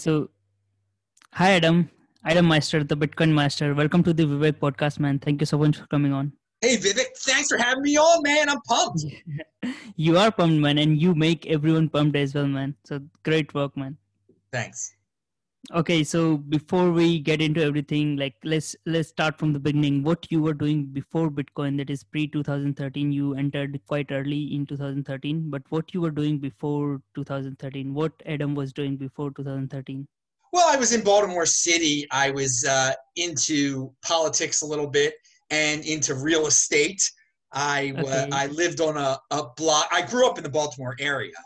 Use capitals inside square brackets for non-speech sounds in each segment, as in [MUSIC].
So, hi Adam, Adam Meister, the Bitcoin Meister. Welcome to the Vivek podcast, man. Thank you so much for coming on. Hey Vivek, thanks for having me on, man. I'm pumped. [LAUGHS] you are pumped, man, and you make everyone pumped as well, man. So great work, man. Thanks. Okay, so before we get into everything, like let's let's start from the beginning. What you were doing before Bitcoin, that is pre 2013. You entered quite early in 2013, but what you were doing before 2013? What Adam was doing before 2013? Well, I was in Baltimore City. I was uh, into politics a little bit and into real estate. I okay. I lived on a, a block. I grew up in the Baltimore area,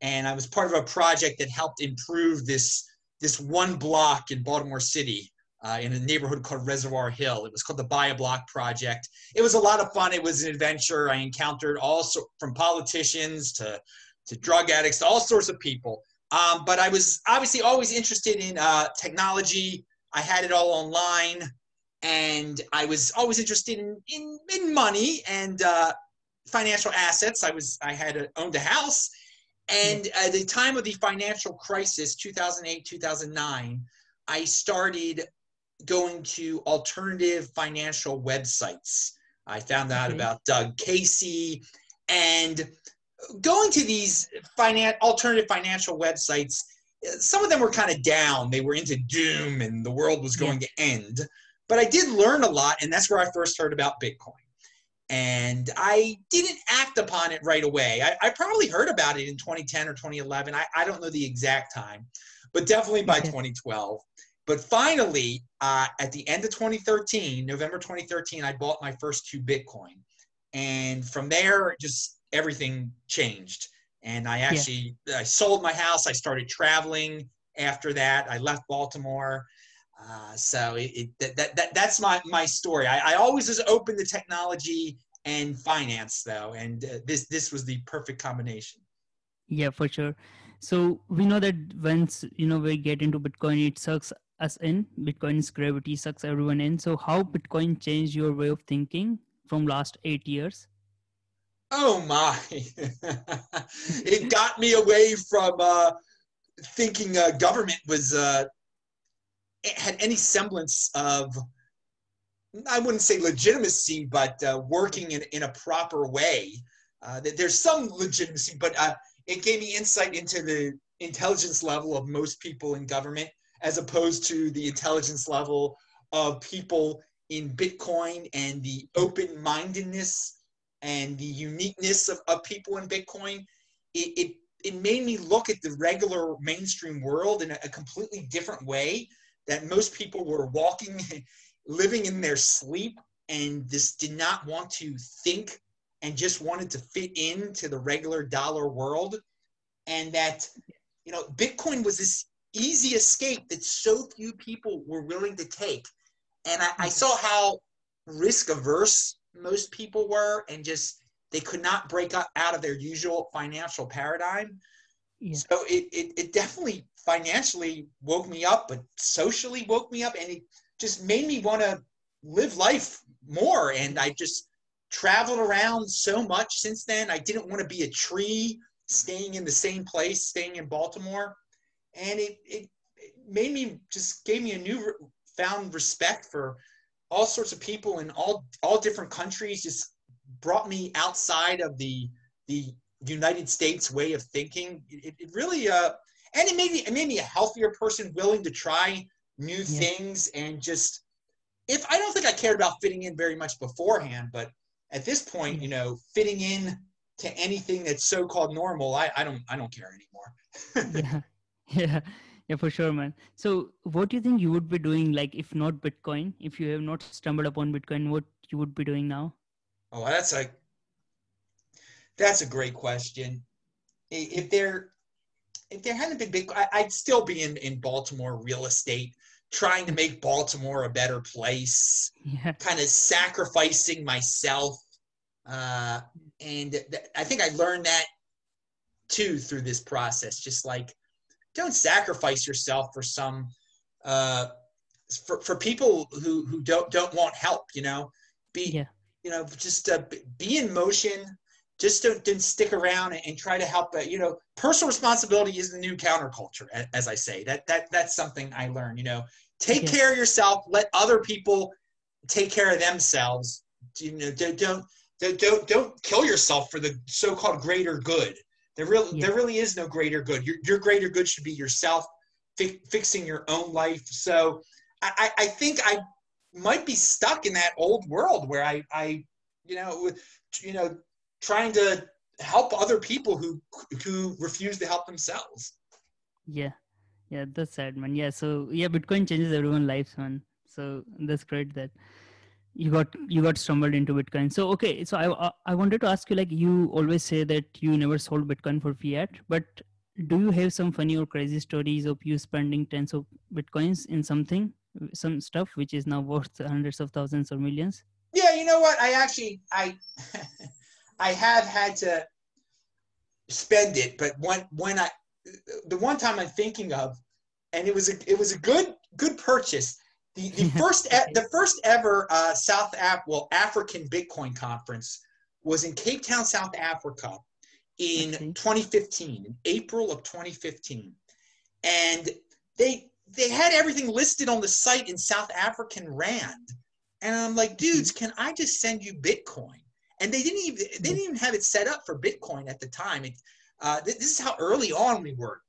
and I was part of a project that helped improve this this one block in Baltimore City uh, in a neighborhood called Reservoir Hill. It was called the Buy a Block Project. It was a lot of fun. It was an adventure. I encountered all so, from politicians to to drug addicts to all sorts of people. Um, but I was obviously always interested in uh, technology. I had it all online and I was always interested in in, in money and uh, financial assets. I was I had a, owned a house, and at the time of the financial crisis, 2008 2009, I started going to alternative financial websites. I found out about Doug Casey and going to these finan- alternative financial websites. Some of them were kind of down. They were into doom and the world was going yeah. to end. But I did learn a lot, and that's where I first heard about Bitcoin. And I didn't act upon it right away. I, I probably heard about it in 2010 or 2011. I, I don't know the exact time, but definitely by 2012. But finally, uh, at the end of 2013, November 2013, I bought my first two Bitcoin. And from there, just everything changed. And I actually yeah. I sold my house. I started traveling after that. I left Baltimore. Uh, so it, it, that, that, that's my, my story. I, I always was open to technology and finance though. And uh, this, this was the perfect combination. Yeah, for sure. So we know that once, you know, we get into Bitcoin, it sucks us in. Bitcoin's gravity sucks everyone in. So how Bitcoin changed your way of thinking from last eight years? Oh my! [LAUGHS] it got me away from uh, thinking uh, government was uh, had any semblance of I wouldn't say legitimacy, but uh, working in, in a proper way. Uh, there's some legitimacy, but uh, it gave me insight into the intelligence level of most people in government as opposed to the intelligence level of people in Bitcoin and the open mindedness and the uniqueness of, of people in Bitcoin. It, it, it made me look at the regular mainstream world in a, a completely different way that most people were walking, [LAUGHS] living in their sleep, and just did not want to think and just wanted to fit into the regular dollar world. And that, you know, Bitcoin was this easy escape that so few people were willing to take. And I, I saw how risk averse most people were and just they could not break out of their usual financial paradigm. Yeah. So it, it, it definitely financially woke me up, but socially woke me up, and it just made me want to live life more. And I just traveled around so much since then. I didn't want to be a tree staying in the same place, staying in Baltimore, and it it, it made me just gave me a new found respect for all sorts of people in all all different countries. Just brought me outside of the the United States way of thinking. It, it really, uh, and it made me it made me a healthier person, willing to try new yeah. things, and just if I don't think I cared about fitting in very much beforehand, but at this point, mm. you know, fitting in to anything that's so-called normal, I, I don't I don't care anymore. [LAUGHS] yeah, [LAUGHS] yeah, yeah, for sure, man. So, what do you think you would be doing, like, if not Bitcoin, if you have not stumbled upon Bitcoin, what you would be doing now? Oh, that's like that's a great question. If there, if there hadn't been big, I'd still be in, in Baltimore real estate, trying to make Baltimore a better place, yeah. kind of sacrificing myself. Uh, and th- I think I learned that too through this process. Just like, don't sacrifice yourself for some, uh, for, for people who, who don't, don't want help, you know, be, yeah. you know, just uh, be in motion, just don't, don't stick around and, and try to help. Uh, you know, personal responsibility is the new counterculture, as I say. That that that's something I learned. You know, take care of yourself. Let other people take care of themselves. You know, don't don't don't don't, don't kill yourself for the so-called greater good. There really Yeah. there really is no greater good. Your your greater good should be yourself fi- fixing your own life. So I, I I think I might be stuck in that old world where I I you know you know trying to help other people who who refuse to help themselves. Yeah, yeah, that's sad, man. Yeah, so yeah, Bitcoin changes everyone's lives, man. So that's great that you got you got stumbled into Bitcoin. So okay, so I I- I wanted to ask you, like, you always say that you never sold Bitcoin for fiat, but do you have some funny or crazy stories of you spending tens of bitcoins in something, some stuff which is now worth hundreds of thousands or millions? Yeah, you know what? I actually I [LAUGHS] I have had to spend it, but when when I the one time I'm thinking of, and it was a it was a good good purchase. The the [LAUGHS] first e- the first ever uh, South Af well African Bitcoin conference was in Cape Town, South Africa, in Okay. 2015, in April of 2015, and they they had everything listed on the site in South African rand, and I'm like, dudes, can I just send you Bitcoin? And they didn't even they didn't even have it set up for Bitcoin at the time. It, uh, th- this is how early on we were.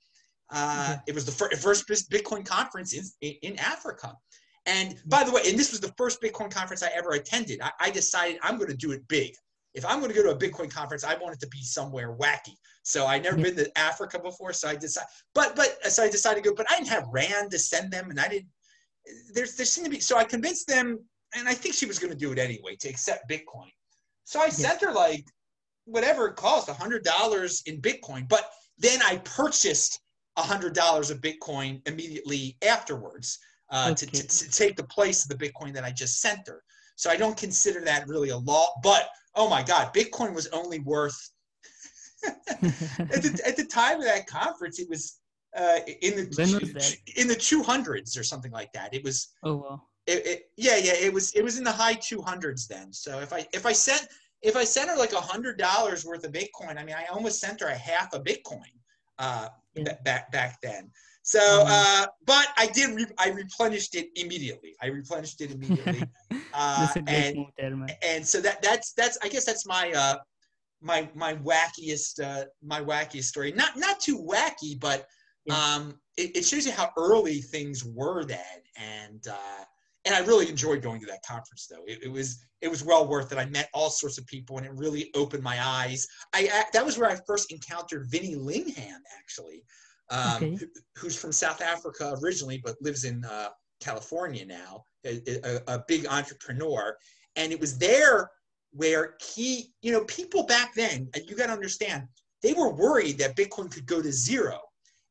Uh, It was the fir- first Bitcoin conference in, in Africa. And by the way, and this was the first Bitcoin conference I ever attended. I, I decided I'm going to do it big. If I'm going to go to a Bitcoin conference, I want it to be somewhere wacky. So I never Yeah. been to Africa before, so I decided. But but so I decided to go. But I didn't have Rand to send them, and I didn't. There's there seemed to be. So I convinced them, and I think she was going to do it anyway to accept Bitcoin. So I sent her like whatever it cost, a hundred dollars in Bitcoin. But then I purchased a hundred dollars of Bitcoin immediately afterwards uh, to, to, to take the place of the Bitcoin that I just sent her. So I don't consider that really a law. But oh my God, Bitcoin was only worth [LAUGHS] at the, at the time of that conference, it was uh, in the in the two hundreds or something like that. It was oh wow. It, it, yeah, yeah, it was it was in the high two hundreds then. So if I if I sent if I sent her like a hundred dollars worth of Bitcoin, I mean, I almost sent her a half a Bitcoin uh, Yeah. ba- back back then. So, Mhm. uh, but I did re- I replenished it immediately. I replenished it immediately, [LAUGHS] uh, That's a great and move there, man. and so that that's that's I guess that's my uh, my my wackiest uh, my wackiest story. Not not too wacky, but um, it, it shows you how early things were then, and uh, and I really enjoyed going to that conference though. It, it was it was well worth it. I met all sorts of people, and it really opened my eyes. I I- that was where I first encountered Vinny Lingham actually, um, Okay. who, who's from South Africa originally, but lives in uh, California now. A, a, a big entrepreneur, and it was there where he, you know, people back then, and you got to understand, they were worried that Bitcoin could go to zero.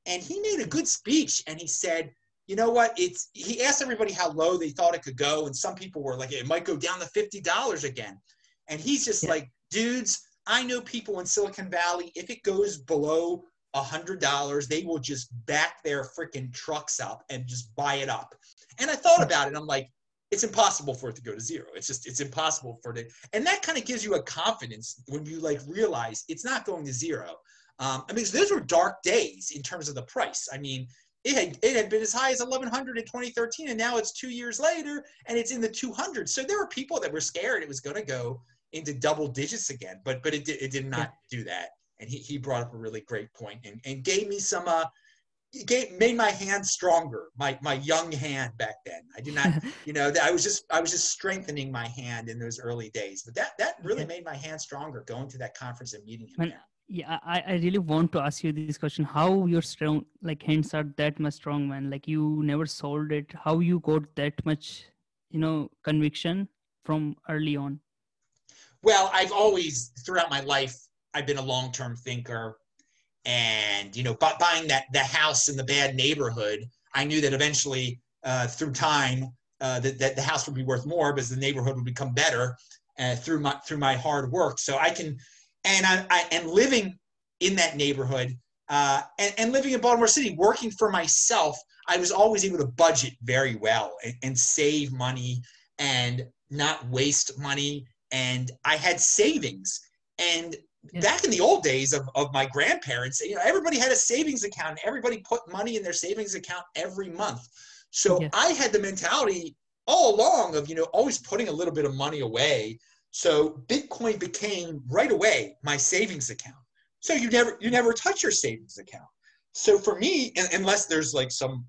And he made a good speech and he said, you know what? It's he asked everybody how low they thought it could go, and some people were like, it might go down to fifty dollars again. And he's just Yeah. like, dudes, I know people in Silicon Valley. If it goes below a hundred dollars, they will just back their freaking trucks up and just buy it up. And I thought about it. I'm like, it's impossible for it to go to zero. It's just it's impossible for it. To, and that kind of gives you a confidence when you like realize it's not going to zero. Um, I mean, those were dark days in terms of the price. I mean, it had it had been as high as 1100 in 2013, and now it's two years later, and it's in the 200s. So there were people that were scared it was going to go into double digits again, but but it did, it did not do that. And he, he brought up a really great point and, and gave me some uh gave, made my hand stronger, my my young hand back then. I did not [LAUGHS] you know that i was just i was just strengthening my hand in those early days but that that really made my hand stronger going to that conference and meeting him there. Yeah I, I really want to ask you this question. How your strong like hands are that much strong man? Like you never sold it. How you got that much you know conviction from early on? Well i've always throughout my life i've been a long-term thinker. And you know bu- buying that the house in the bad neighborhood i knew that eventually uh, through time uh, that, that the house would be worth more because the neighborhood would become better uh, through my through my hard work. So i can and i, I am living in that neighborhood uh, and, and living in baltimore city working for myself i was always able to budget very well and, and save money and not waste money and i had savings and back in the old days of, of my grandparents, you know, everybody had a savings account. Everybody put money in their savings account every month. So Yeah. I had the mentality all along of, you know, always putting a little bit of money away. So Bitcoin became right away my savings account. So you never you never touch your savings account. So for me, un- unless there's like some,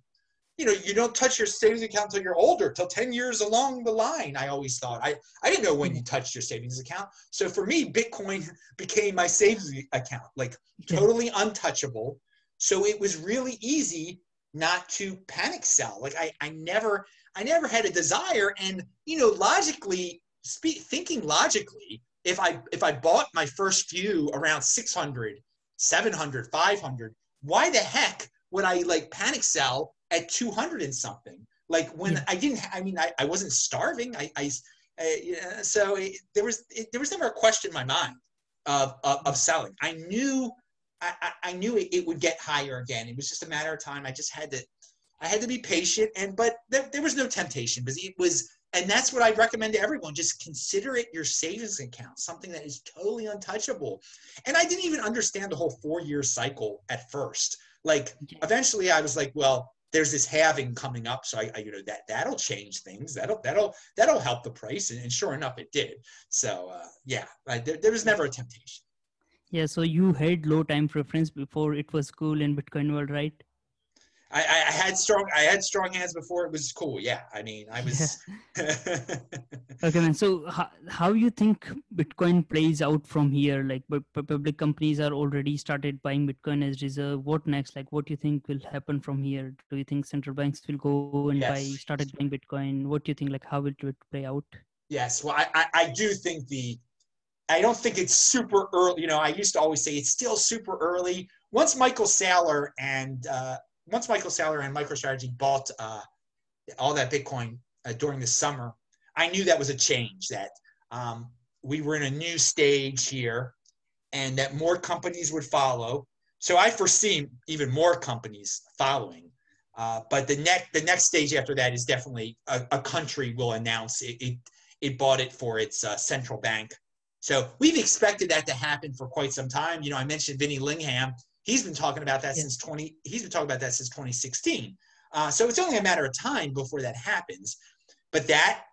you know, you don't touch your savings account until you're older, till 10 years along the line. I always thought. I, I didn't know when you touched your savings account. So for me, Bitcoin [LAUGHS] became my savings account, like totally untouchable. So it was really easy not to panic sell. Like I, I never, I never had a desire. And you know, logically, speak, thinking logically, if I if I bought my first few around 600, 700, 500, why the heck would I like panic sell at 200 and something? Like when Yeah. I didn't, I mean, I, I wasn't starving. I, I yeah, so it, there was it, there was never a question in my mind of, of, of selling. I knew I, I- I knew it, it would get higher again. It was just a matter of time. I just had to I had to be patient and but there, there was no temptation because it was and that's what I recommend to everyone. Just consider it your savings account, something that is totally untouchable. And I didn't even understand the whole four year cycle at first. Like eventually I was like, well, there's this halving coming up. So I, I you know, that that'll change things. That'll that'll that'll help the price. And, and sure enough, it did. So uh, yeah, I, there, there was never a temptation. Yeah, so you had low time preference before it was cool in Bitcoin world, right? I, I had strong I had strong hands before it was cool. Yeah, I mean I was. [LAUGHS] [LAUGHS] Okay, man. So how, how you think Bitcoin plays out from here? Like, but public companies are already started buying Bitcoin as reserve. What next? Like, what do you think will happen from here? Do you think central banks will go and buy Yes. started buying Bitcoin? What do you think? Like, how will it play out? Yes, well, I, I, I do think the, I don't think it's super early. You know, I used to always say it's still super early. Once Michael Saylor and uh, once Michael Saylor and MicroStrategy bought uh, all that Bitcoin uh, during the summer, I knew that was a change. That um, we were in a new stage here, and that more companies would follow. So I foresee even more companies following. Uh, but the next the next stage after that is definitely a, a country will announce it, it it bought it for its uh, central bank. So we've expected that to happen for quite some time. You know, I mentioned Vinny Lingham. He's been talking about that Yeah. since 20. He's been talking about that since 2016. Uh, so it's only a matter of time before that happens. But that,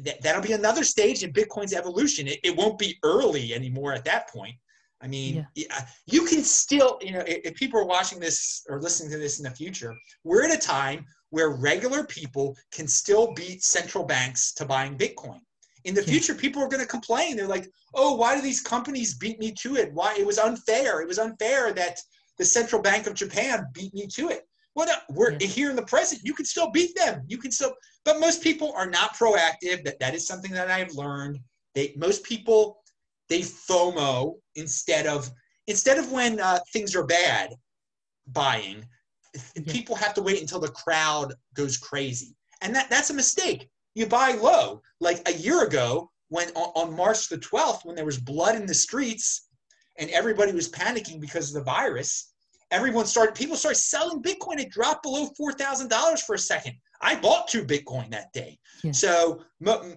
that that'll be another stage in Bitcoin's evolution. It, it won't be early anymore at that point. I mean, yeah, you can still, you know, if, if people are watching this or listening to this in the future, we're at a time where regular people can still beat central banks to buying Bitcoin. In the future, people are going to complain. They're like, "Oh, why do these companies beat me to it? Why it was unfair? It was unfair that the central bank of Japan beat me to it." Well, no, we're Yeah. here in the present. You can still beat them. You can still, but most people are not proactive. That that is something that I've learned. They most people they FOMO instead of instead of when uh, things are bad, buying. Yeah. People have to wait until the crowd goes crazy, and that that's a mistake. You buy low. Like a year ago, when on, March the twelfth, when there was blood in the streets, and everybody was panicking because of the virus, everyone started. People started selling Bitcoin. It dropped below four thousand dollars for a second. I bought two Bitcoin that day. Yeah. So mo-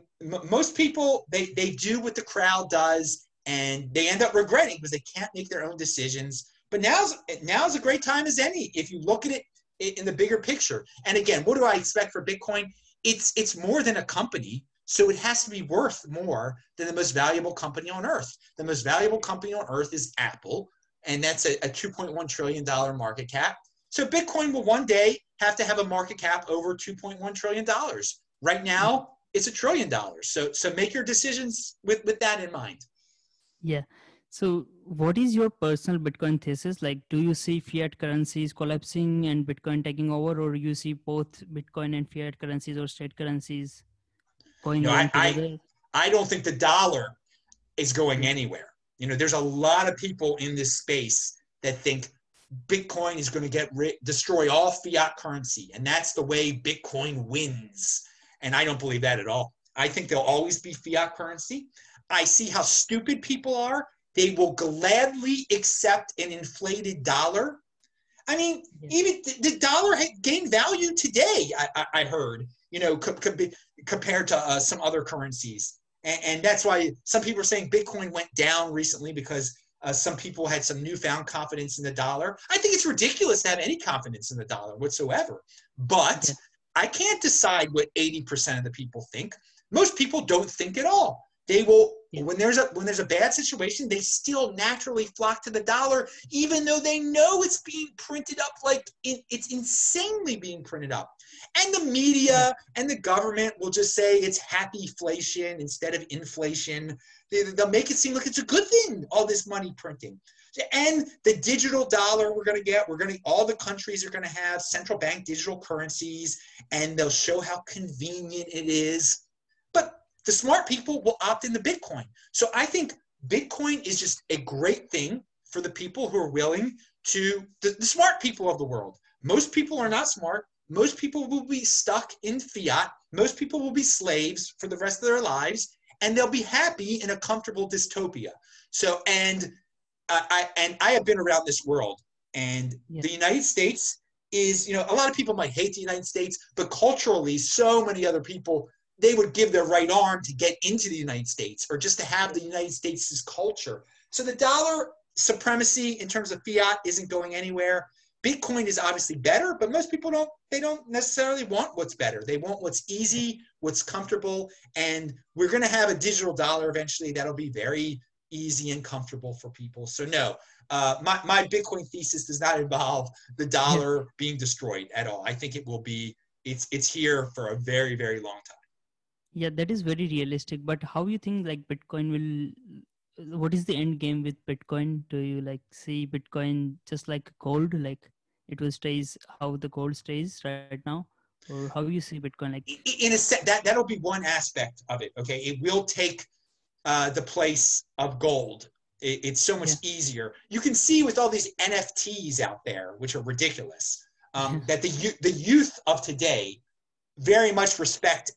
most people they they do what the crowd does, and they end up regretting because they can't make their own decisions. But now's now's a great time as any if you look at it in the bigger picture. And again, what do I expect for Bitcoin? It's it's more than a company, so it has to be worth more than the most valuable company on earth. The most valuable company on earth is Apple, and that's a, a 2.1 trillion dollar market cap. So Bitcoin will one day have to have a market cap over 2.1 trillion dollars. Right now, it's a trillion dollars. So so make your decisions with with that in mind. Yeah. So, what is your personal Bitcoin thesis? Like, do you see fiat currencies collapsing and Bitcoin taking over, or you see both Bitcoin and fiat currencies or state currencies going No, I- I- I don't think the dollar is going anywhere. You know, there's a lot of people in this space that think Bitcoin is going to get rid, destroy all fiat currency, and that's the way Bitcoin wins. And I don't believe that at all. I think there'll always be fiat currency. I see how stupid people are. They will gladly accept an inflated dollar. I mean, Yeah. even the, dollar gained value today. I, I, I heard, you know, co- co- compared to uh, some other currencies and, and that's why some people are saying Bitcoin went down recently because Uh, some people had some newfound confidence in the dollar. I think it's ridiculous to have any confidence in the dollar whatsoever. But yeah. I can't decide what 80% of the people think. Most people don't think at all. They will yeah. when there's a when there's a bad situation, they still naturally flock to the dollar, even though they know it's being printed up like it, it's insanely being printed up. And the media and the government will just say it's happy inflation instead of inflation. They, they'll make it seem like it's a good thing, all this money printing. And the digital dollar we're going to get, we're going to, all the countries are going to have central bank digital currencies, and they'll show how convenient it is. But the smart people will opt into Bitcoin. So I think Bitcoin is just a great thing for the people who are willing to, the, the smart people of the world. Most people are not smart. Most people will be stuck in fiat. Most people will be slaves for the rest of their lives, and they'll be happy in a comfortable dystopia. So, and I, and I have been around this world, and yeah. the United States is, you know, a lot of people might hate the United States, but culturally, so many other people they would give their right arm to get into the United States or just to have the United States' culture. So the dollar supremacy in terms of fiat isn't going anywhere. Bitcoin is obviously better, but most people don't they don't necessarily want what's better. They want what's easy, what's comfortable, and we're going to have a digital dollar eventually that'll be very easy and comfortable for people. So no, uh, my, my Bitcoin thesis does not involve the dollar being destroyed at all. I think it will be it's it's here for a very very long time yeah that is very realistic. But how you think like bitcoin will what is the end game with bitcoin? Do you like see bitcoin just like gold? Like it will stays how the gold stays right now? Or how you see bitcoin like? In a set that that'll be one aspect of it okay? It will take uh, the place of gold. It, it's so much yeah. easier. You can see with all these nfts out there which are ridiculous um, [LAUGHS] that the the youth of today very much respect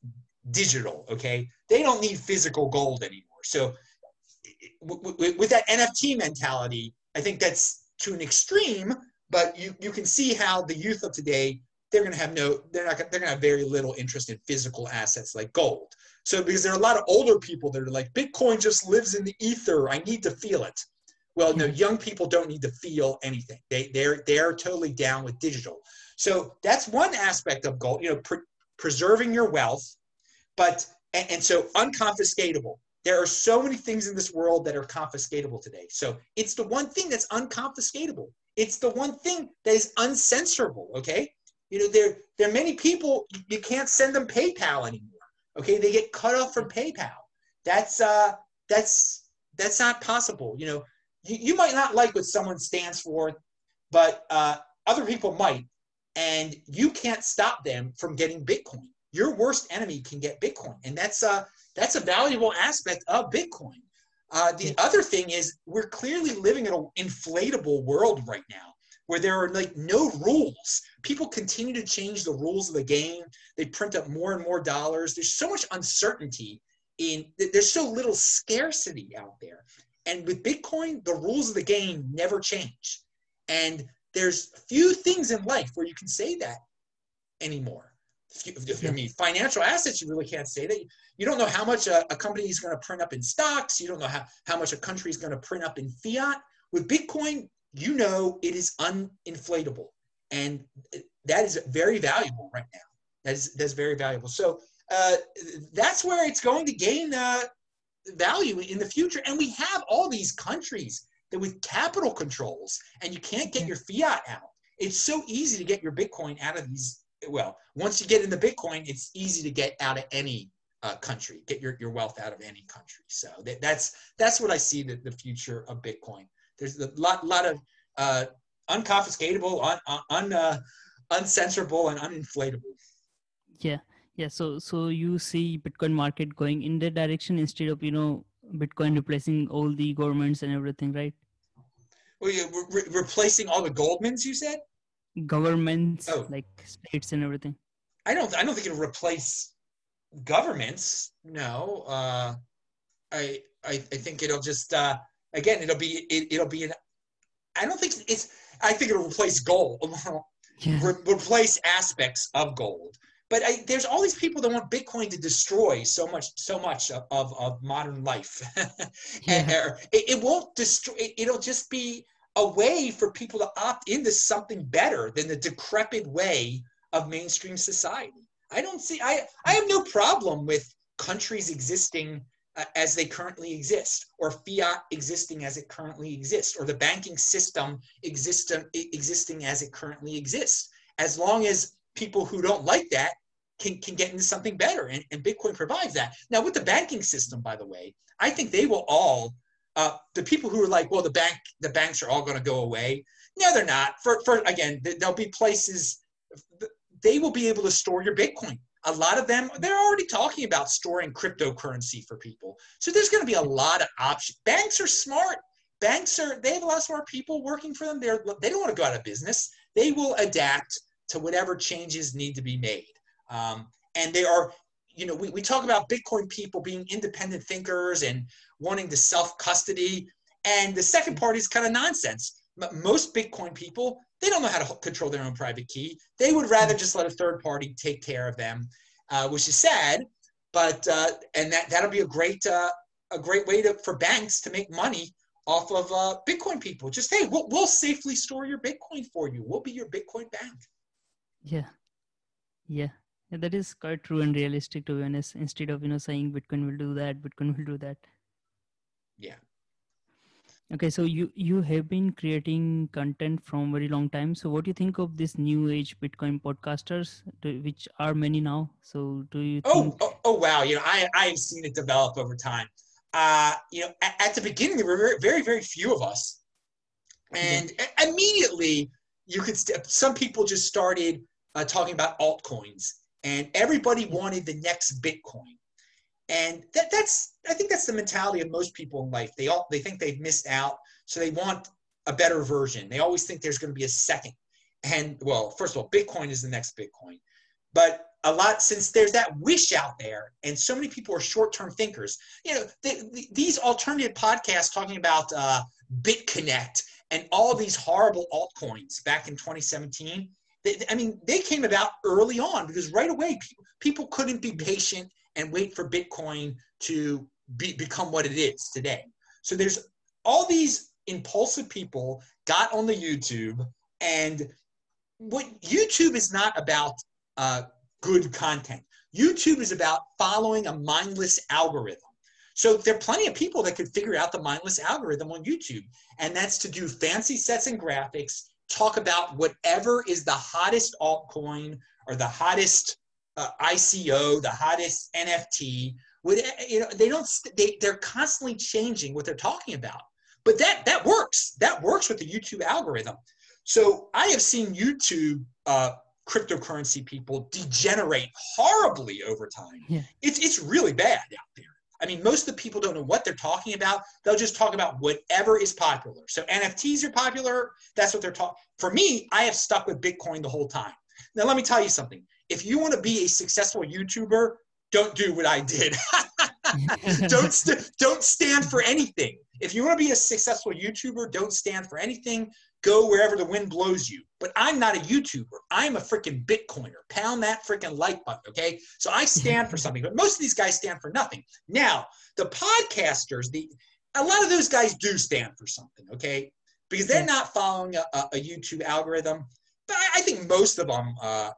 digital. Okay, they don't need physical gold anymore. So with that NFT mentality, I think that's to an extreme. But you you can see how the youth of today they're going to have no they're not they're going to have very little interest in physical assets like gold. So because there are a lot of older people that are like Bitcoin just lives in the ether. I need to feel it. Well, no, young people don't need to feel anything. They they're they're totally down with digital. So that's one aspect of gold. You know, pre- preserving your wealth but, and, and so unconfiscatable. There are so many things in this world that are confiscatable today. So it's the one thing that's unconfiscatable. It's the one thing that is uncensorable. Okay. You know, there, there are many people, you can't send them PayPal anymore. Okay. They get cut off from PayPal. That's, uh, that's, that's not possible. You know, you, you might not like what someone stands for, but uh, other people might. And you can't stop them from getting Bitcoin your worst enemy can get Bitcoin, and that's a that's a valuable aspect of Bitcoin. Uh, the other thing is we're clearly living in an inflatable world right now where there are like no rules. People continue to change the rules of the game. They print up more and more dollars. There's so much uncertainty in there's so little scarcity out there. And with Bitcoin, the rules of the game never change. And there's few things in life where you can say that anymore. I mean, financial assets, you really can't say that. You don't know how much a, a company is going to print up in stocks. You don't know how, how much a country is going to print up in fiat. With Bitcoin, you know it is uninflatable. And that is very valuable right now. That is, that's very valuable. So uh, that's where it's going to gain uh, value in the future. And we have all these countries that with capital controls, and you can't get your fiat out. It's so easy to get your Bitcoin out of these well, once you get into Bitcoin, it's easy to get out of any uh, country, get your, your wealth out of any country. So that, that's that's what I see the, the future of Bitcoin. There's a lot lot of uh, unconfiscatable, un, un uh, uncensorable, and uninflatable. Yeah, yeah. So so you see Bitcoin market going in that direction instead of you know Bitcoin replacing all the governments and everything, right? Well, yeah, re- replacing all the Goldmans, you said governments oh. like states and everything i don't i don't think it'll replace governments no uh i i, I think it'll just uh again it'll be it, it'll be an i don't think it's i think it'll replace gold [LAUGHS] yeah. Re- replace aspects of gold but I, there's all these people that want Bitcoin to destroy so much, so much of, of, of modern life. [LAUGHS] Yeah. it, it won't destroy. It, it'll just be a way for people to opt into something better than the decrepit way of mainstream society. I don't see. I I have no problem with countries existing uh, as they currently exist, or fiat existing as it currently exists, or the banking system exist, existing as it currently exists, as long as people who don't like that can, can get into something better. And, and Bitcoin provides that. Now, with the banking system, by the way, I think they will all, uh, the people who are like, well, the bank, the banks are all going to go away. No, they're not. For, for again, there'll be places, they will be able to store your Bitcoin. A lot of them, they're already talking about storing cryptocurrency for people. So there's going to be a lot of options. Banks are smart. Banks are, they have a lot of smart people working for them. They're, they don't want to go out of business. They will adapt to whatever changes need to be made. Um, and they are, you know, we, we talk about Bitcoin people being independent thinkers and wanting to self custody. And the second part is kind of nonsense. Most Bitcoin people, they don't know how to control their own private key. They would rather just let a third party take care of them, uh, which is sad. But uh, and that that'll be a great uh, a great way to for banks to make money off of uh, Bitcoin people. Just hey, we'll, we'll safely store your Bitcoin for you. We'll be your Bitcoin bank. Yeah, yeah, yeah. That is quite true and realistic to be honest. Instead of you know saying Bitcoin will do that, Bitcoin will do that. Yeah. Okay, so you you have been creating content from very long time. So what do you think of this new age Bitcoin podcasters, which are many now? So do you? Oh, think... oh, oh, wow! You know, I I've seen it develop over time. Uh, you know, at, at the beginning there were very very few of us, and yeah. immediately you could. St- some people just started uh, talking about altcoins, and everybody wanted the next Bitcoin. And that, that's, I think that's the mentality of most people in life. They all, they think they've missed out, so they want a better version. They always think there's going to be a second. And well, first of all, Bitcoin is the next Bitcoin, but a lot since there's that wish out there, and so many people are short-term thinkers. You know, they, these alternative podcasts talking about uh, BitConnect and all these horrible altcoins back in 2017. They, I mean, they came about early on because right away people, people couldn't be patient and wait for Bitcoin to be, become what it is today. So there's all these impulsive people got on the YouTube, and what YouTube is not about uh, good content. YouTube is about following a mindless algorithm. So there are plenty of people that could figure out the mindless algorithm on YouTube, and that's to do fancy sets and graphics, talk about whatever is the hottest altcoin or the hottest uh, ICO, the hottest NFT. With you know, they don't they they're constantly changing what they're talking about. But that that works. That works with the YouTube algorithm. So I have seen YouTube uh, cryptocurrency people degenerate horribly over time. Yeah. It's it's really bad out there. I mean, most of the people don't know what they're talking about. They'll just talk about whatever is popular. So NFTs are popular. That's what they're talking. For me, I have stuck with Bitcoin the whole time. Now, let me tell you something if you want to be a successful YouTuber, don't do what I did. [LAUGHS] don't st- don't stand for anything. If you want to be a successful YouTuber, don't stand for anything. Go wherever the wind blows you. But I'm not a YouTuber. I'm a freaking Bitcoiner. Pound that freaking like button, okay? So I stand for something. But most of these guys stand for nothing. Now, the podcasters, the a lot of those guys do stand for something, okay? Because they're not following a, a YouTube algorithm. But I, I think most of them uh,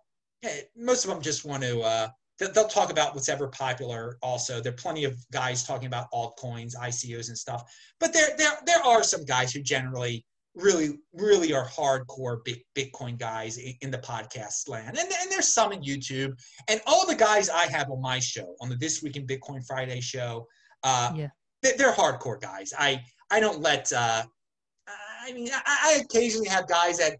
most of them just want to uh, they'll talk about what's ever popular also there are plenty of guys talking about altcoins icos and stuff but there there there are some guys who generally really really are hardcore bitcoin guys in the podcast land and, and there's some in youtube and all the guys i have on my show on the this week in bitcoin friday show uh, yeah. they're hardcore guys i i don't let uh, i mean I, I occasionally have guys that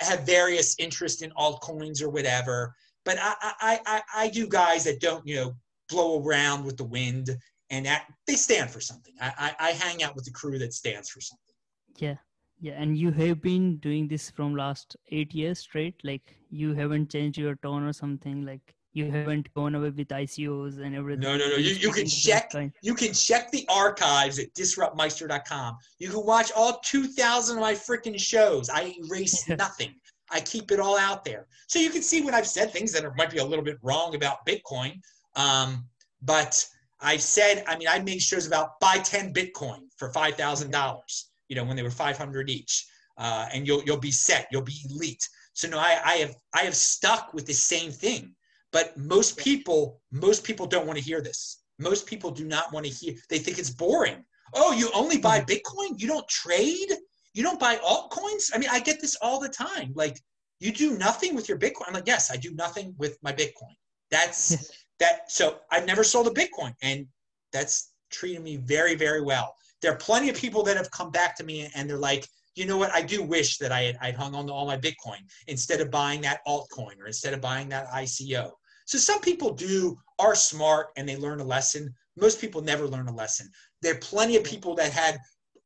have various interest in altcoins or whatever. But I, I, I, I do guys that don't, you know, blow around with the wind and that, they stand for something. I, I, I hang out with the crew that stands for something. Yeah. Yeah. And you have been doing this from last eight years straight. Like you haven't changed your tone or something like you haven't gone away with ICOs and everything. No, no, no. You, you can check you can check the archives at disruptmeister.com. You can watch all 2,000 of my freaking shows. I erase [LAUGHS] nothing. I keep it all out there. So you can see when I've said things that are, might be a little bit wrong about Bitcoin. Um, but I've said, I mean, I made shows about buy 10 Bitcoin for $5,000, you know, when they were 500 each. Uh, and you'll, you'll be set, you'll be elite. So no, I, I have, I have stuck with the same thing, but most people, most people don't want to hear this. Most people do not want to hear, they think it's boring. Oh, you only buy mm-hmm. Bitcoin? You don't trade? You don't buy altcoins? I mean, I get this all the time. Like, you do nothing with your Bitcoin. I'm like, yes, I do nothing with my Bitcoin. That's [LAUGHS] that. So I've never sold a Bitcoin, and that's treated me very, very well. There are plenty of people that have come back to me and they're like, you know what? I do wish that I had I'd hung on to all my Bitcoin instead of buying that altcoin or instead of buying that ICO. So some people do are smart and they learn a lesson. Most people never learn a lesson. There are plenty of people that had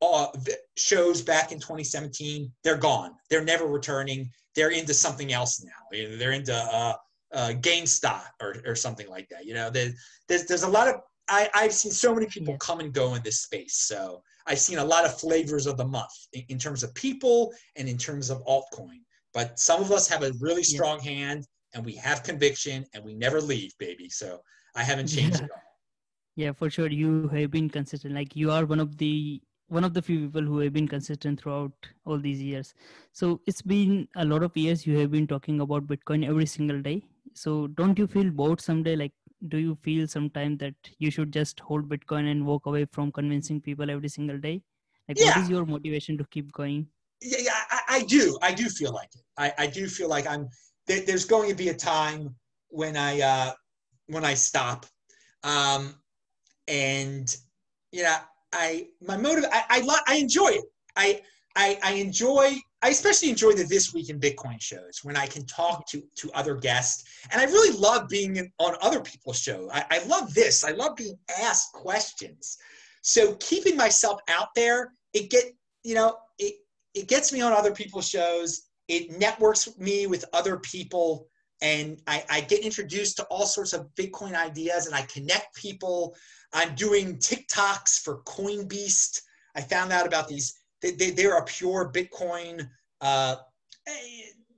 uh, shows back in 2017. They're gone. They're never returning. They're into something else now. They're into uh, uh, GameStop or, or something like that. You know, there's, there's, there's a lot of, I, I've seen so many people yeah. come and go in this space. So I've seen a lot of flavors of the month in, in, terms of people and in terms of altcoin. But some of us have a really strong yeah. hand and we have conviction and we never leave, baby. So I haven't changed yeah. at all. Yeah, for sure. You have been consistent. Like you are one of the one of the few people who have been consistent throughout all these years. So it's been a lot of years you have been talking about Bitcoin every single day. So don't you feel bored someday? Like, do you feel sometimes that you should just hold Bitcoin and walk away from convincing people every single day? Like, yeah. what is your motivation to keep going? Yeah, yeah I, I do. I do feel like it. I, I do feel like I'm. There, there's going to be a time when I uh, when I stop, um, and you know, I my motive. I I, I enjoy it. I I, I enjoy I especially enjoy the This Week in Bitcoin shows when I can talk to, to other guests. And I really love being in, on other people's shows. I, I love this. I love being asked questions. So keeping myself out there, it get you know, it, it gets me on other people's shows. It networks me with other people and I, I get introduced to all sorts of Bitcoin ideas and I connect people. I'm doing TikToks for CoinBeast. I found out about these they, they, they're a pure Bitcoin uh,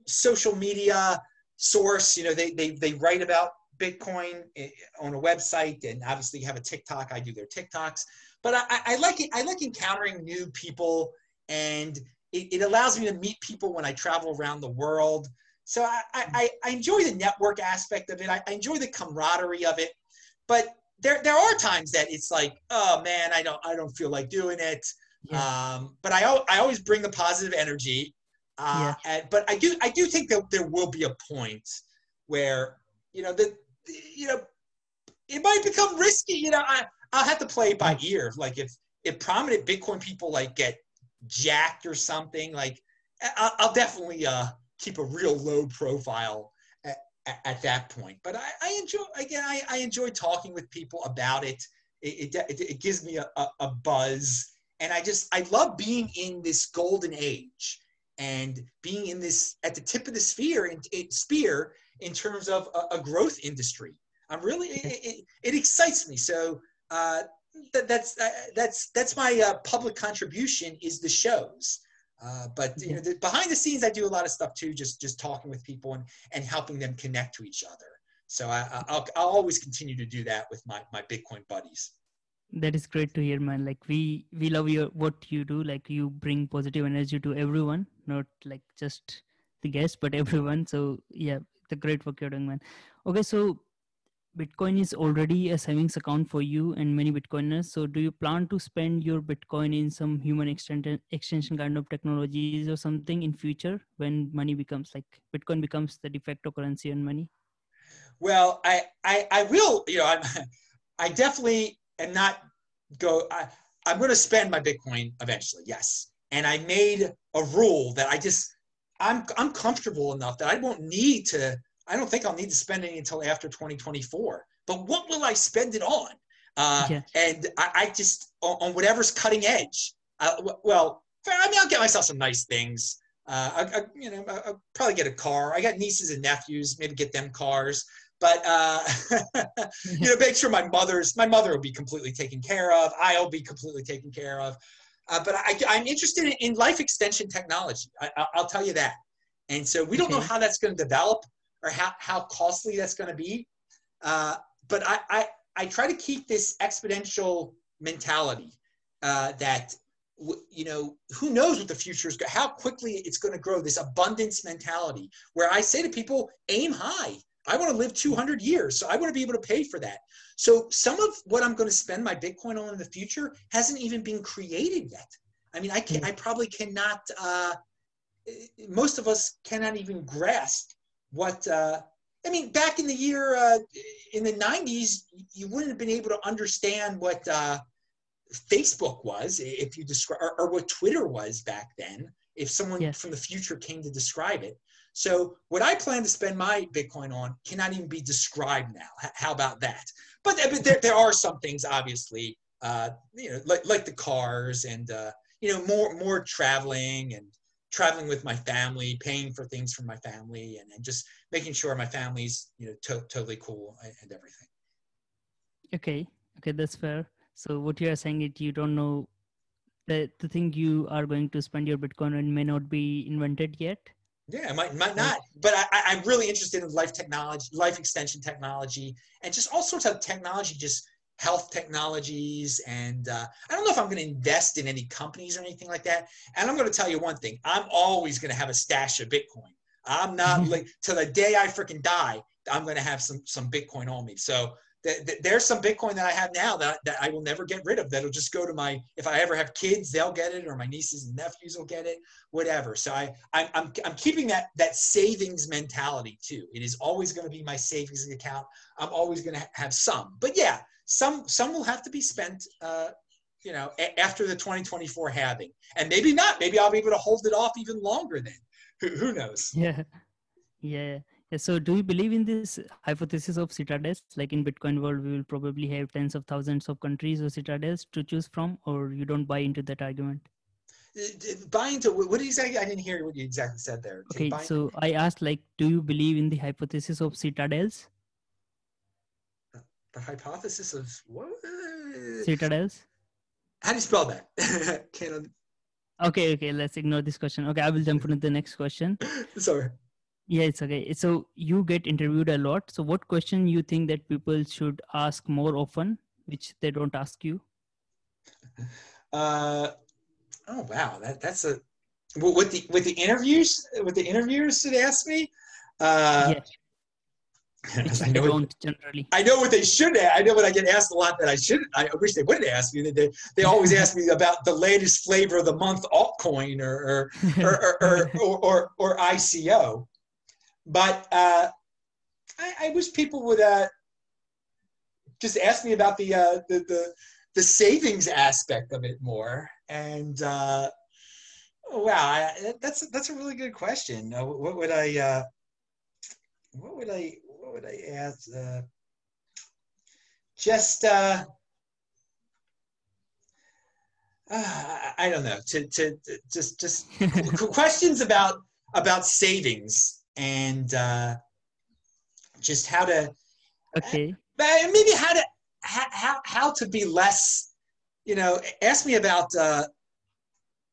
social media source. You know, they, they, they write about Bitcoin eh, on a website and obviously have a TikTok. I do their TikToks, but I, I like it. I like encountering new people and it, it, allows me to meet people when I travel around the world. So I, I, I enjoy the network aspect of it. I, I enjoy the camaraderie of it, but there, there are times that it's like, oh man, I don't, I don't feel like doing it. Yeah. Um, but I, I always bring the positive energy. Uh, yeah. and, but I do I do think that there will be a point where you know that you know it might become risky. You know, I I'll have to play it by ear. Like if if prominent Bitcoin people like get jacked or something, like I'll, I'll definitely uh, keep a real low profile at, at, at that point. But I, I enjoy again. I, I enjoy talking with people about it. It, it, it gives me a, a, a buzz and I just I love being in this golden age and being in this at the tip of the sphere and spear in terms of a, a, growth industry. I'm really it, it, it excites me. So uh, that, that's uh, that's that's my uh, public contribution is the shows. Uh, but you know, the, behind the scenes, I do a lot of stuff too, just just talking with people and and helping them connect to each other. So I, I'll I'll always continue to do that with my my Bitcoin buddies that is great to hear man. Like we we love your what you do. Like you bring positive energy to everyone not like just the guests but [LAUGHS] everyone. So yeah the great work you're doing man. Okay so bitcoin is already a savings account for you and many bitcoiners. So do you plan to spend your bitcoin in some human extension extension kind of technologies or something in future when money becomes like bitcoin becomes the de facto currency and money? Well i i, I will you know i'm [LAUGHS] i definitely and not go. I, I'm going to spend my Bitcoin eventually, yes. And I made a rule that I just I'm I'm comfortable enough that I won't need to. I don't think I'll need to spend any until after 2024. But what will I spend it on? Uh, yeah. And I, I just on, on, whatever's cutting edge. Uh, well, I mean, I'll get myself some nice things. Uh, I, I, you know, I'll probably get a car. I got nieces and nephews. Maybe get them cars but uh, [LAUGHS] you know, make sure my mother's my mother will be completely taken care of. I'll be completely taken care of. Uh, but I, am interested in, in, life extension technology. I, will tell you that. And so we don't know how that's going to develop or how, how costly that's going to be. Uh, but I, I, I try to keep this exponential mentality uh, that, w- you know, who knows what the future is, how quickly it's going to grow, this abundance mentality where I say to people, aim high. I want to live 200 years, so I want to be able to pay for that. So some of what I'm going to spend my Bitcoin on in the future hasn't even been created yet. I mean, I can I probably cannot. Uh, most of us cannot even grasp what. Uh, I mean, back in the year uh, in the '90s, you wouldn't have been able to understand what uh, Facebook was if you describe, or, or what Twitter was back then. If someone Yes. from the future came to describe it, so what I plan to spend my Bitcoin on cannot even be described now. How about that? But, but there, there are some things, obviously, uh, you know, like, like the cars and, uh, you know, more, more traveling and traveling with my family, paying for things for my family and, and just making sure my family's, you know, to- totally cool and, and everything. Okay, okay, that's fair. So what you are saying is you don't know the the thing you are going to spend your Bitcoin on may not be invented yet. Yeah, it might, might not. But I, I- I'm really interested in life technology, life extension technology, and just all sorts of technology, just health technologies. And uh, I don't know if I'm going to invest in any companies or anything like that. And I'm going to tell you one thing: I'm always going to have a stash of Bitcoin. I'm not [LAUGHS] like till the day I freaking die. I'm going to have some some Bitcoin on me. So th- th- there's some Bitcoin that I have now that, that I will never get rid of. That'll just go to my. If I ever have kids, they'll get it, or my nieces and nephews will get it whatever. So I, I'm, I'm, I'm keeping that, that savings mentality too. It is always going to be my savings account. I'm always going to have some, but yeah, some, some will have to be spent, uh, you know, a- after the 2024 halving and maybe not, maybe I'll be able to hold it off even longer then. Who, who knows? Yeah, yeah. So do you believe in this hypothesis of citadels? Like in Bitcoin world, we will probably have tens of thousands of countries or citadels to choose from, or you don't buy into that argument? Uh, Buy into, what exactly, I didn't hear what you exactly said there. Okay, Buy- so I asked like, do you believe in the hypothesis of citadels? the hypothesis of what? Citadels? How do you spell that? [LAUGHS] Okay, okay, let's ignore this question. Okay, I will jump [LAUGHS] into the next question. sorry. Yeah, it's okay. So you get interviewed a lot. So what question you think that people should ask more often, which they don't ask you? [LAUGHS] Uh, oh wow, that that's a with with the with the interviews with the interviewers should ask me. Uh, yeah, [LAUGHS] I know what, don't generally. I know what they should. I know what I get asked a lot that I should. I wish they wouldn't ask me. They they, always [LAUGHS] ask me about the latest flavor of the month altcoin or or or, or, or, or, or ICO. But uh, I, I wish people would uh, just ask me about the, uh, the the the savings aspect of it more. And uh, wow, I, that's that's a really good question. Uh, what would I uh, what would I what would I ask? Uh, just uh, uh, I don't know. To to, to just just [LAUGHS] questions about about savings and uh, just how to okay. but maybe how to how, how, how to be less you know ask me about uh,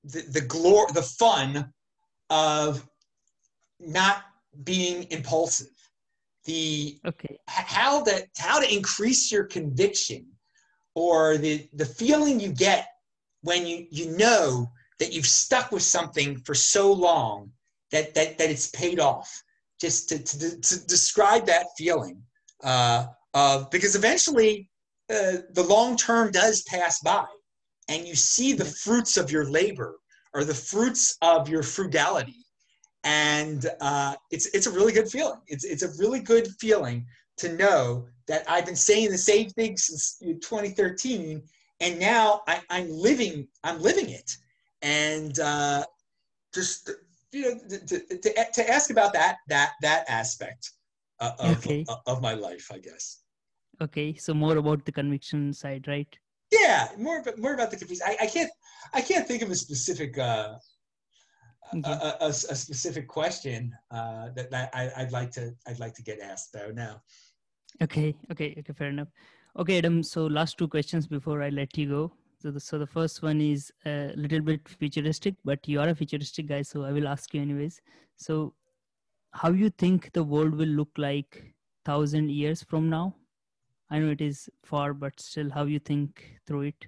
the the glor the fun of not being impulsive the Okay. how to how to increase your conviction or the the feeling you get when you you know that you've stuck with something for so long that that, that it's paid off. Just to, to, to describe that feeling uh, of because eventually uh, the long term does pass by and you see the fruits of your labor or the fruits of your frugality. And uh, it's it's a really good feeling. It's it's a really good feeling to know that I've been saying the same thing since 2013, and now I, I'm living I'm living it, and uh, just you know to, to, to, to ask about that that that aspect uh, of Okay. of my life, I guess. Okay. So more about the conviction side, right? Yeah, more about, more about the conviction. I, I can't I can't think of a specific uh, a, Okay. a, a, a specific question uh, that, that I, I'd like to I'd like to get asked though now. Okay. Okay. Okay. Fair enough. Okay, Adam. So last two questions before I let you go. So the, so the first one is a little bit futuristic, but you are a futuristic guy, so I will ask you anyways. So how you think the world will look like thousand years from now? I know it is far, but still, how you think through it?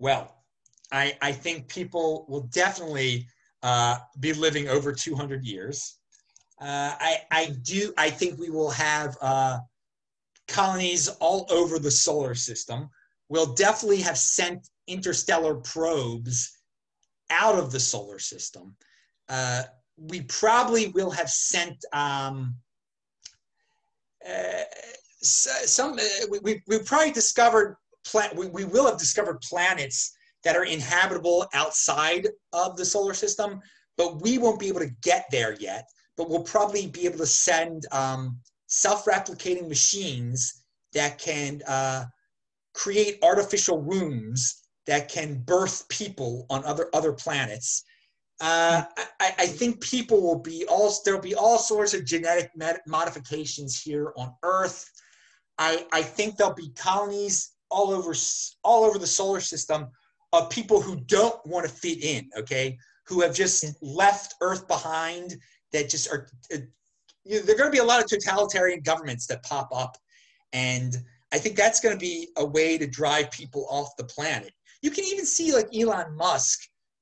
Well, I, I think people will definitely uh, be living over 200 years. Uh, I, I do. I think we will have uh, colonies all over the solar system. We'll definitely have sent interstellar probes out of the solar system. Uh, we probably will have sent um, uh, some. Uh, we, we probably discovered. Pla- we, we will have discovered planets that are inhabitable outside of the solar system, but we won't be able to get there yet. But we'll probably be able to send um, self-replicating machines that can uh, create artificial wombs that can birth people on other other planets. Uh, I, I, think people will be all there'll be all sorts of genetic modifications here on Earth. I, I think there'll be colonies all over all over the solar system of people who don't want to fit in, okay, who have just left Earth behind, that just are. Uh, you know, there are going to be a lot of totalitarian governments that pop up, and I think that's going to be a way to drive people off the planet. You can even see like Elon Musk.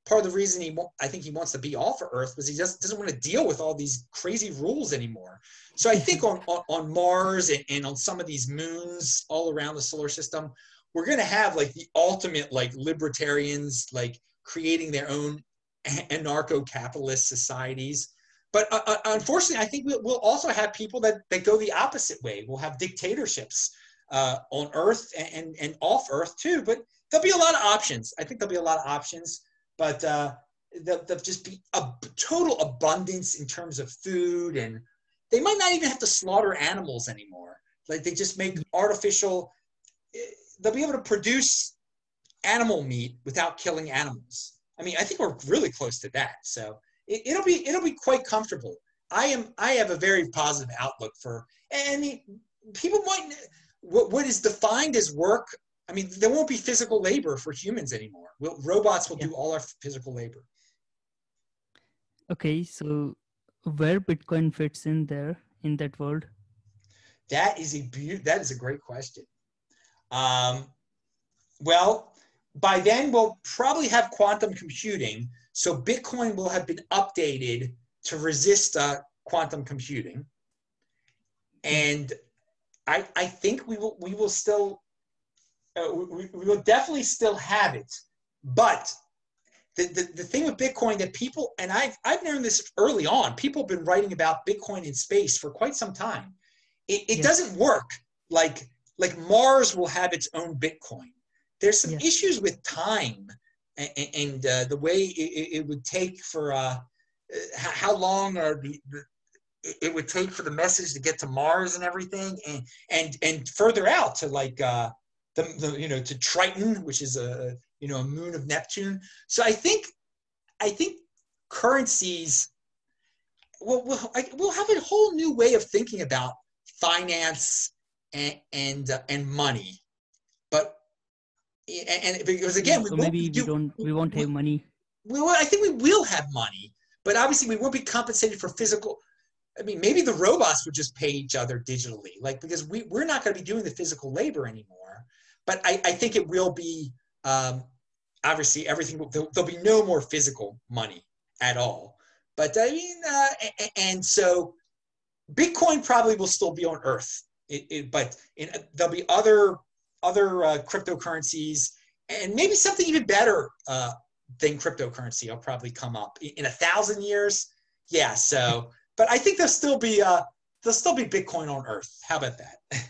Part of the reason he, I think he wants to be off of Earth was he just doesn't want to deal with all these crazy rules anymore. So I think on on, Mars and, and on some of these moons all around the solar system, we're going to have like the ultimate like libertarians like creating their own anarcho-capitalist societies but uh, uh, unfortunately i think we'll, also have people that, that go the opposite way we'll have dictatorships uh, on earth and, and, and, off earth too but there'll be a lot of options i think there'll be a lot of options but uh, there'll, there'll just be a total abundance in terms of food and they might not even have to slaughter animals anymore like they just make artificial they'll be able to produce animal meat without killing animals. I mean, I think we're really close to that. So it, will be it'll be quite comfortable. I am I have a very positive outlook for and people might what, what is defined as work. I mean, there won't be physical labor for humans anymore. We'll, robots will yeah. do all our physical labor. Okay, so where Bitcoin fits in there in that world? That is a be- that is a great question. Um, well, by then we'll probably have quantum computing. So Bitcoin will have been updated to resist uh, quantum computing. And I, I think we will, we will still, uh, we, we will definitely still have it. But the, the, the thing with Bitcoin that people, and I've, I've learned this early on, people have been writing about Bitcoin in space for quite some time. It, it yeah. doesn't work like like Mars will have its own Bitcoin. There's some yeah. issues with time and, and uh, the way it, it, would take for uh, how long or it would take for the message to get to Mars and everything, and and and further out to like uh, the, the you know to Triton, which is a you know a moon of Neptune. So I think I think currencies will will we'll have a whole new way of thinking about finance and and, uh, and money, but and, because again, we so maybe we don't we won't have money. Well, I think we will have money, but obviously we won't be compensated for physical. I mean, maybe the robots would just pay each other digitally, like because we we're not going to be doing the physical labor anymore. But I, I think it will be um, obviously everything. There'll, there'll be no more physical money at all. But I mean, uh, and so Bitcoin probably will still be on Earth it, it, but in, there'll be other other uh, cryptocurrencies and maybe something even better uh, than cryptocurrency will probably come up in, in, a thousand years. Yeah. So, but I think there'll still be uh, there'll still be Bitcoin on Earth. How about that?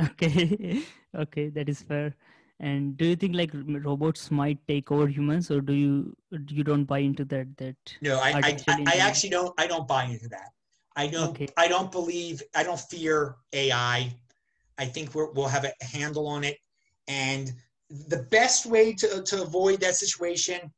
[LAUGHS] okay. [LAUGHS] okay, that is fair. And do you think like robots might take over humans, or do you you don't buy into that? That no, I I, I, I actually don't. I don't buy into that. I don't. Okay. I don't believe. I don't fear AI. I think we will have a handle on it, and the best way to, to avoid that situation,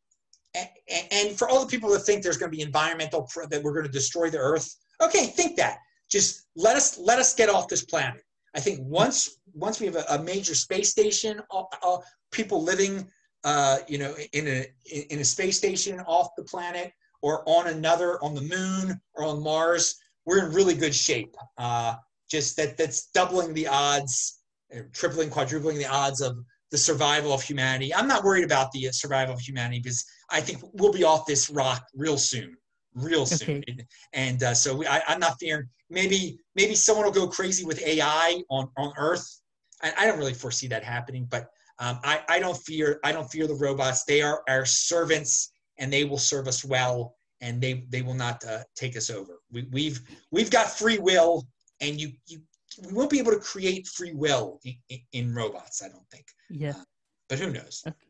and, for all the people that think there's going to be environmental that we're going to destroy the Earth, okay, think that. Just let us let us get off this planet. I think once once we have a, a major space station, uh, uh, people living, uh, you know, in a in a space station off the planet, or on another on the moon or on Mars, we're in really good shape. Uh, just that that's doubling the odds, uh, tripling, quadrupling the odds of the survival of humanity. I'm not worried about the survival of humanity because I think we'll be off this rock real soon, real soon. Okay. And uh, so we, I, am not fearing. Maybe maybe someone will go crazy with AI on on Earth. I, I don't really foresee that happening, but um, I, I don't fear I don't fear the robots. They are our servants, and they will serve us well, and they they will not uh, take us over. We, we've we've got free will, and you you we won't be able to create free will in, in robots. I don't think. Yeah. Uh, but who knows? Okay. [LAUGHS]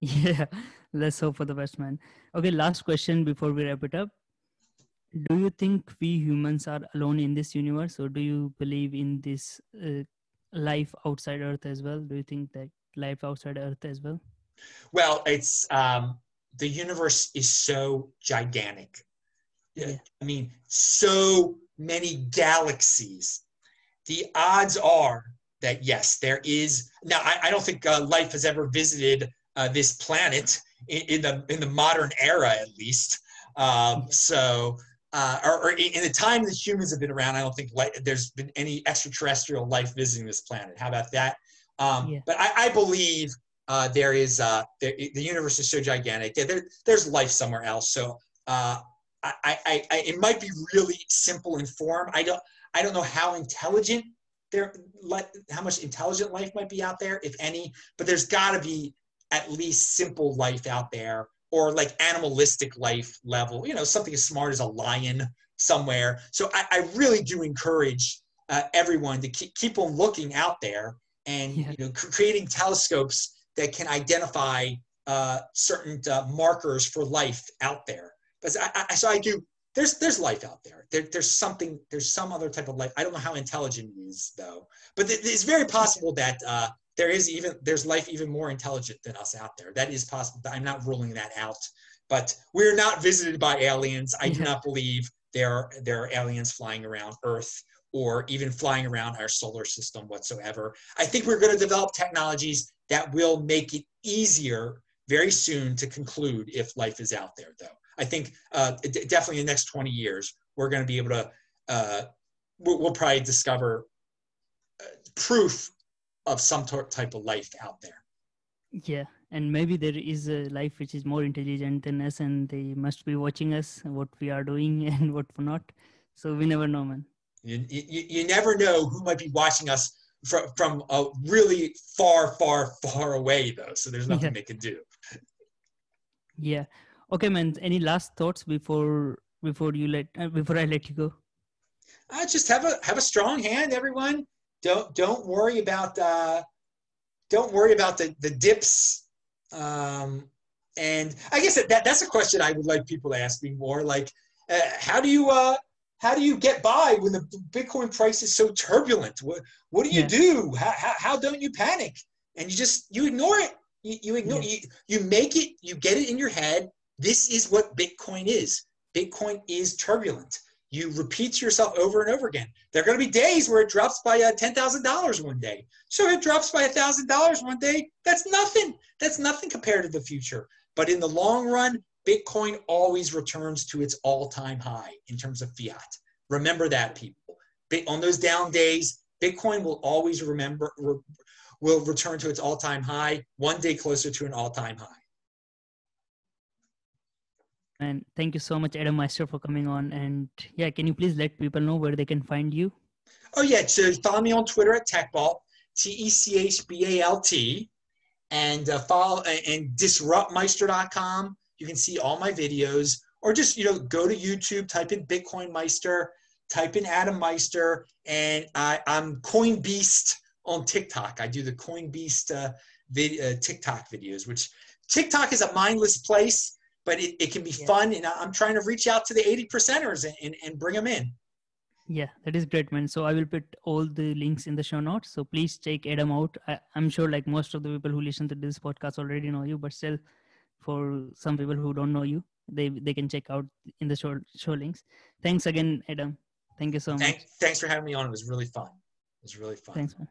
Yeah. Let's hope for the best, man. Okay. Last question before we wrap it up. Do you think we humans are alone in this universe, or do you believe in this uh, life outside Earth as well? Do you think that life outside Earth as well? Well, it's um, the universe is so gigantic. Yeah. I mean, so many galaxies. The odds are that yes, there is. Now, I, I don't think uh, life has ever visited uh, this planet in, in, the in the modern era, at least. Um, so, uh, or, or, in the time that humans have been around, I don't think life, there's been any extraterrestrial life visiting this planet. How about that? Um, yeah. But I, I believe uh, there is uh, there, the universe is so gigantic. Yeah, there, there's life somewhere else. So uh, I, I, I, it might be really simple in form. I don't I don't know how intelligent there how much intelligent life might be out there, if any. But there's got to be at least simple life out there, or like animalistic life level. You know, something as smart as a lion somewhere. So I, I really do encourage uh, everyone to keep, keep on looking out there and yeah. you know creating telescopes that can identify uh, certain uh, markers for life out there. But I, I, so I do. There's there's life out there. there. There's something. There's some other type of life. I don't know how intelligent it is though. But th- it's very possible that uh, there is even there's life even more intelligent than us out there. That is possible. I'm not ruling that out. But we're not visited by aliens. I do not believe there are, there are aliens flying around Earth or even flying around our solar system whatsoever. I think we're going to develop technologies that will make it easier very soon to conclude if life is out there, though. I think uh, definitely in the next 20 years, we're going to be able to, uh, we'll, we'll, probably discover uh, proof of some type of life out there. Yeah, and maybe there is a life which is more intelligent than us, and they must be watching us, what we are doing [LAUGHS] and what we're not. So we never know, man. You, you, you never know who might be watching us from, from a really far, far, far away, though. So there's nothing yeah. they can do. Yeah. Okay, man. Any last thoughts before before you let uh, before I let you go? Uh, just have a have a strong hand, everyone. Don't don't worry about uh, don't worry about the the dips. Um, and I guess that, that that's a question I would like people to ask me more. Like, uh, how do you uh, how do you get by when the Bitcoin price is so turbulent? What, what do you yeah. do? How, how, how, don't you panic? And you just, you ignore it. You, you ignore yeah. you, you make it, you get it in your head. This is what Bitcoin is. Bitcoin is turbulent. You repeat yourself over and over again. There are going to be days where it drops by uh, $10,000 one day. So it drops by $1,000 one day. That's nothing. That's nothing compared to the future. But in the long run, Bitcoin always returns to its all time high in terms of fiat. Remember that, people. On those down days, Bitcoin will always remember, will return to its all time high, one day closer to an all time high. And thank you so much, Adam Meister, for coming on. And yeah, can you please let people know where they can find you? Oh, yeah. So follow me on Twitter at TechBalt, T E C H B A L T, and uh, follow and disruptmeister.com you can see all my videos, or just you know go to YouTube, type in Bitcoin Meister, type in Adam Meister, and I, I'm Coin Beast on TikTok. I do the Coin Beast uh, uh, TikTok videos, which TikTok is a mindless place, but it, it can be yeah. fun. And I'm trying to reach out to the 80 percenters and, and, and bring them in. Yeah, that is great, man. So I will put all the links in the show notes. So please check Adam out. I, am sure like most of the people who listen to this podcast already know you, but still for some people who don't know you they they can check out in the show, show links thanks again adam thank you so much thanks for having me on it was really fun it was really fun thanks man